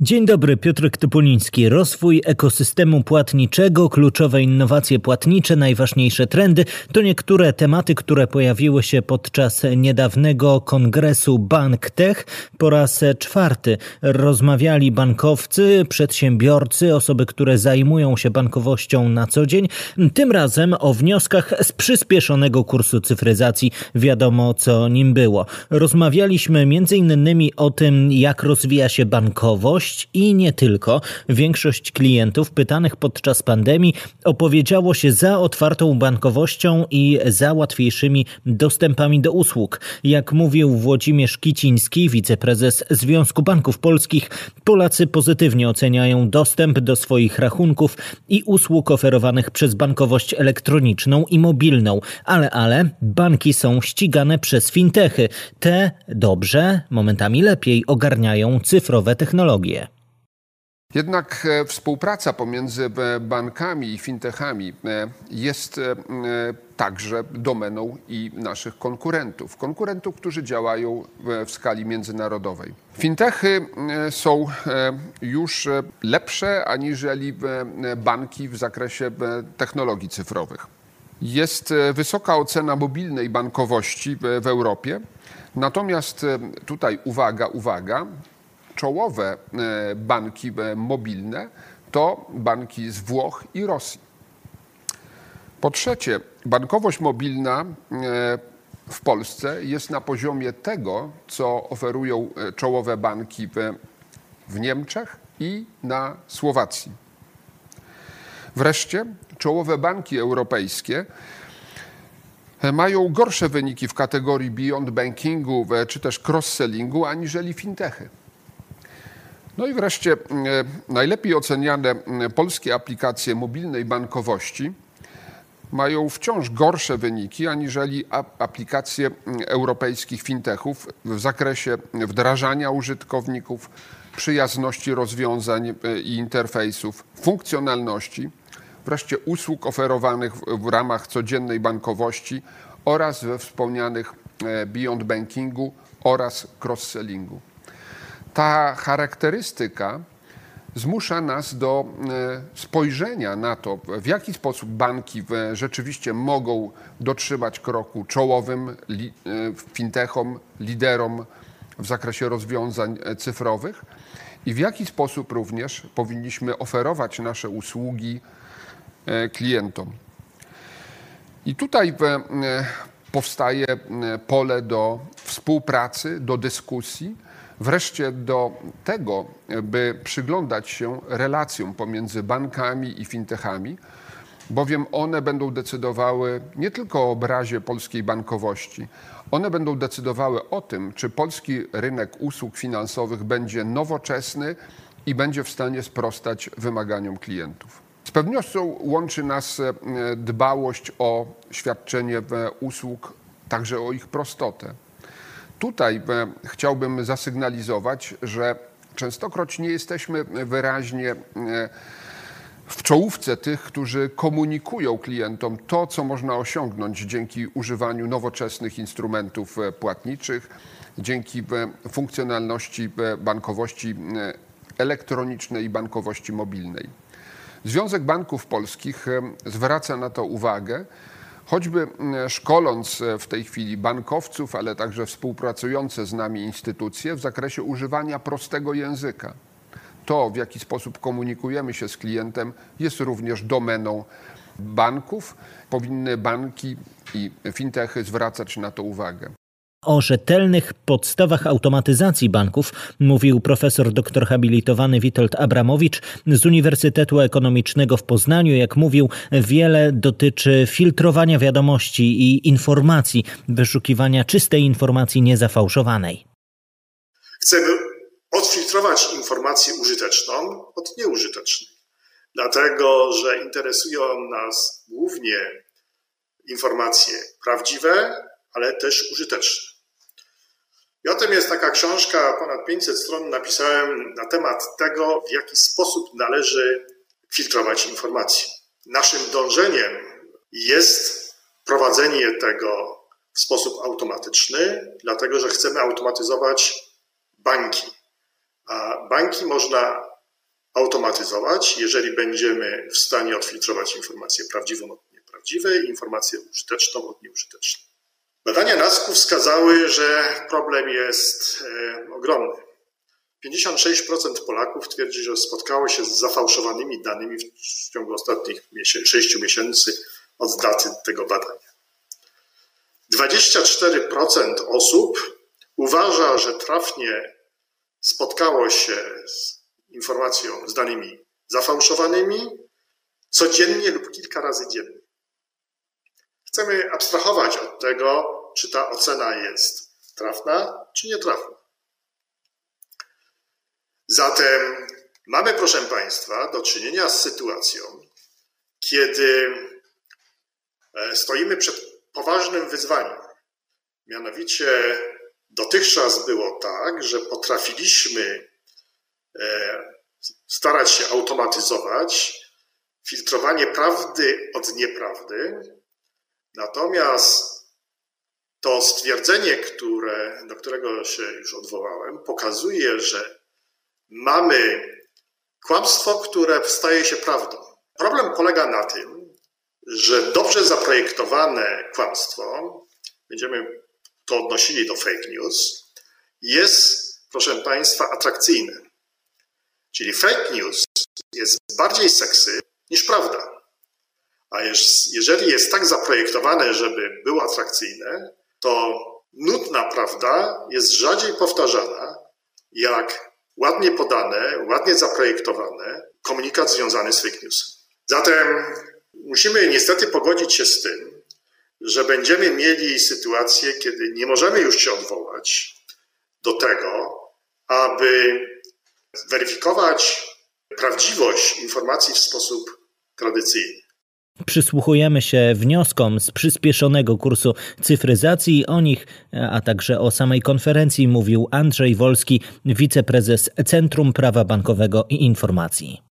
Dzień dobry, Piotr Topoliński. Rozwój ekosystemu płatniczego, kluczowe innowacje płatnicze, najważniejsze trendy to niektóre tematy, które pojawiły się podczas niedawnego kongresu BankTech. Po raz czwarty rozmawiali bankowcy, przedsiębiorcy, osoby, które zajmują się bankowością na co dzień. Tym razem o wnioskach z przyspieszonego kursu cyfryzacji. Wiadomo, co nim było. Rozmawialiśmy m.in. o tym, jak rozwija się bankowość, i nie tylko. Większość klientów pytanych podczas pandemii opowiedziało się za otwartą bankowością i za łatwiejszymi dostępami do usług. Jak mówił Włodzimierz Kiciński, wiceprezes Związku Banków Polskich, Polacy pozytywnie oceniają dostęp do swoich rachunków i usług oferowanych przez bankowość elektroniczną i mobilną. Ale, ale, banki są ścigane przez fintechy. Te dobrze, momentami lepiej ogarniają cyfrowe technologie. Jednak e, współpraca pomiędzy e, bankami i fintechami e, jest także domeną i naszych konkurentów. Konkurentów, którzy działają w skali międzynarodowej. Fintechy są już lepsze aniżeli banki w zakresie technologii cyfrowych. Jest wysoka ocena mobilnej bankowości w Europie. Natomiast tutaj uwaga, uwaga, czołowe e, banki e, mobilne to banki z Włoch i Rosji. Po trzecie, bankowość mobilna e, w Polsce jest na poziomie tego, co oferują czołowe banki w Niemczech i na Słowacji. Wreszcie, czołowe banki europejskie mają gorsze wyniki w kategorii beyond bankingu czy też cross-sellingu aniżeli fintechy. No i wreszcie e, najlepiej oceniane polskie aplikacje mobilnej bankowości mają wciąż gorsze wyniki aniżeli aplikacje europejskich fintechów w zakresie wdrażania użytkowników, przyjazności rozwiązań e, i interfejsów, funkcjonalności, wreszcie usług oferowanych w ramach codziennej bankowości oraz we wspomnianych e, beyond bankingu oraz cross-sellingu ta charakterystyka zmusza nas do e, spojrzenia na to, w jaki sposób banki rzeczywiście mogą dotrzymać kroku czołowym e, fintechom, liderom w zakresie rozwiązań e, cyfrowych i w jaki sposób również powinniśmy oferować nasze usługi klientom. I tutaj powstaje pole do współpracy, do dyskusji wreszcie do tego, by przyglądać się relacjom pomiędzy bankami i fintechami, bowiem one będą decydowały nie tylko o obrazie polskiej bankowości, one będą decydowały o tym, czy polski rynek usług finansowych będzie nowoczesny i będzie w stanie sprostać wymaganiom klientów. Z pewnością łączy nas e, dbałość o świadczenie usług, także o ich prostotę. Tutaj e, chciałbym zasygnalizować, że częstokroć nie jesteśmy wyraźnie e, w czołówce tych, którzy komunikują klientom to, co można osiągnąć dzięki używaniu nowoczesnych instrumentów e, płatniczych, dzięki funkcjonalności bankowości elektronicznej i bankowości mobilnej. Związek Banków Polskich zwraca na to uwagę choćby mm, szkoląc e, w tej chwili bankowców, ale także współpracujące z nami instytucje w zakresie używania prostego języka. To, w jaki sposób komunikujemy się z klientem, jest również domeną banków. Powinny banki i fintechy zwracać na to uwagę. O rzetelnych podstawach automatyzacji banków mówił profesor doktor habilitowany Witold Abramowicz z Uniwersytetu Ekonomicznego w Poznaniu. Jak mówił, wiele dotyczy filtrowania wiadomości i informacji, wyszukiwania czystej informacji niezafałszowanej. Chcemy odfiltrować informację użyteczną od nieużytecznej, dlatego że interesują nas głównie informacje prawdziwe, ale też użyteczne. I o tym jest taka książka, ponad 500 stron napisałem na temat tego, w jaki sposób należy filtrować informacje. Naszym dążeniem jest prowadzenie tego w sposób automatyczny, dlatego że chcemy automatyzować banki. A banki można automatyzować, jeżeli będziemy w stanie odfiltrować informację prawdziwą od nieprawdziwej, informację użyteczną od nieużytecznej. Badania NASK wskazały, że problem jest e, ogromny. 56% Polaków twierdzi, że spotkało się z zafałszowanymi danymi w ciągu ostatnich 6 miesięcy od daty tego badania. 24% osób uważa, że trafnie spotkało się z informacją, z danymi zafałszowanymi codziennie lub kilka razy dziennie. Chcemy abstrahować od tego, czy ta ocena jest trafna, czy nietrafna. Zatem mamy, proszę Państwa, do czynienia z sytuacją, kiedy e, stoimy przed poważnym wyzwaniem. Mianowicie dotychczas było tak, że potrafiliśmy e, starać się automatyzować filtrowanie prawdy od nieprawdy, natomiast to stwierdzenie, które, do którego się już odwołałem, pokazuje, że mamy kłamstwo, które staje się prawdą. Problem polega na tym, że dobrze zaprojektowane kłamstwo, będziemy to odnosili do fake news, jest, proszę Państwa, atrakcyjne. Czyli fake news jest bardziej seksy niż prawda. A jeżeli jest tak zaprojektowane, żeby było atrakcyjne, to nudna prawda jest rzadziej powtarzana, jak ładnie podane, ładnie zaprojektowane komunikat związany z fake newsem. Zatem musimy niestety pogodzić się z tym, że będziemy mieli sytuację, kiedy nie możemy już się odwołać do tego, aby weryfikować prawdziwość informacji w sposób tradycyjny. Przysłuchujemy się wnioskom z przyspieszonego kursu cyfryzacji. O nich, a także o samej konferencji mówił Andrzej Wolski, wiceprezes Centrum Prawa Bankowego i Informacji.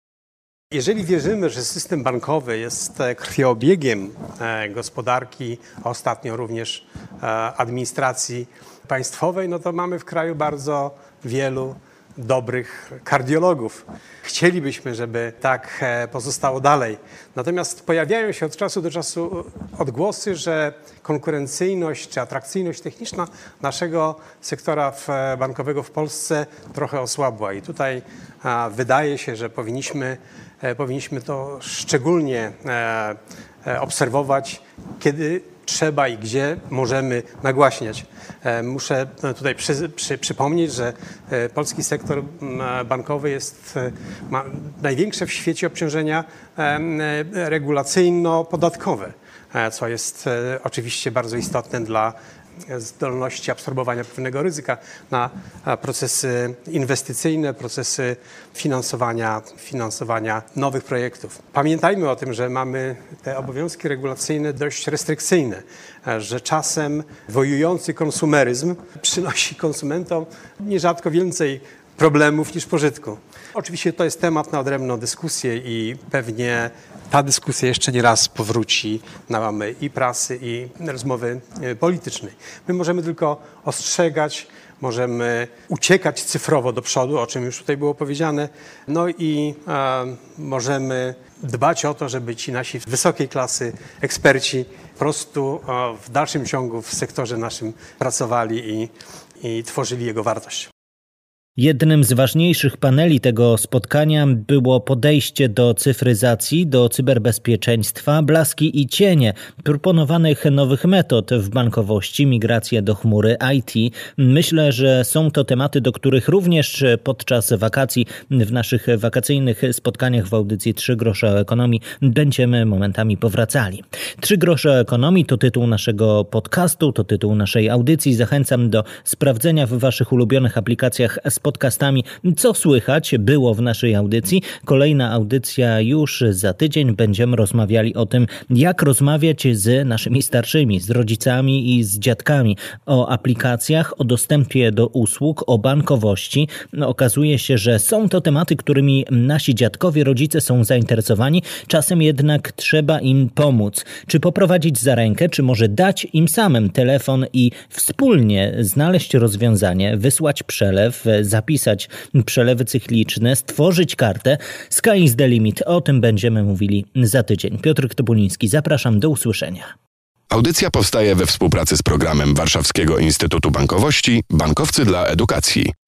Jeżeli wierzymy, że system bankowy jest e, krwiobiegiem e, gospodarki, a ostatnio również e, administracji państwowej, no to mamy w kraju bardzo wielu dobrych kardiologów. Chcielibyśmy, żeby tak e, pozostało dalej. Natomiast pojawiają się od czasu do czasu odgłosy, że konkurencyjność czy atrakcyjność techniczna naszego sektora e, bankowego w Polsce trochę osłabła. I tutaj wydaje się, że powinniśmy, e, powinniśmy to szczególnie obserwować, kiedy trzeba i gdzie możemy nagłaśniać. E, muszę tutaj przy, przy, przypomnieć, że e, polski sektor bankowy jest, e, ma największe w świecie obciążenia regulacyjno-podatkowe, co jest oczywiście bardzo istotne dla zdolności absorbowania pewnego ryzyka na procesy inwestycyjne, procesy finansowania, finansowania nowych projektów. Pamiętajmy o tym, że mamy te obowiązki regulacyjne dość restrykcyjne, że czasem wojujący konsumeryzm przynosi konsumentom nierzadko więcej problemów niż pożytku. Oczywiście to jest temat na odrębną dyskusję i pewnie ta dyskusja jeszcze nie raz powróci na mamy i prasy, i rozmowy e, politycznej. My możemy tylko ostrzegać, możemy uciekać cyfrowo do przodu, o czym już tutaj było powiedziane, no i e, możemy dbać o to, żeby ci nasi wysokiej klasy eksperci po prostu e, w dalszym ciągu w sektorze naszym pracowali i, i tworzyli jego wartość. Jednym z ważniejszych paneli tego spotkania było podejście do cyfryzacji, do cyberbezpieczeństwa, blaski i cienie proponowanych nowych metod w bankowości, migracja do chmury IT. Myślę, że są to tematy, do których również podczas wakacji, w naszych wakacyjnych spotkaniach w audycji Trzy grosze o ekonomii będziemy momentami powracali. Trzy grosze o ekonomii to tytuł naszego podcastu, to tytuł naszej audycji. Zachęcam do sprawdzenia w waszych ulubionych aplikacjach podcastami. Co słychać było w naszej audycji? Kolejna audycja już za tydzień. Będziemy rozmawiali o tym, jak rozmawiać z naszymi starszymi, z rodzicami i z dziadkami o aplikacjach, o dostępie do usług, o bankowości. No, okazuje się, że są to tematy, którymi nasi dziadkowie, rodzice są zainteresowani. Czasem jednak trzeba im pomóc. Czy poprowadzić za rękę, czy może dać im samym telefon i wspólnie znaleźć rozwiązanie, wysłać przelew, zapisać przelewy cykliczne, stworzyć kartę. Sky is the limit. O tym będziemy mówili za tydzień. Piotr Topuliński, zapraszam do usłyszenia. Audycja powstaje we współpracy z programem Warszawskiego Instytutu Bankowości Bankowcy dla Edukacji.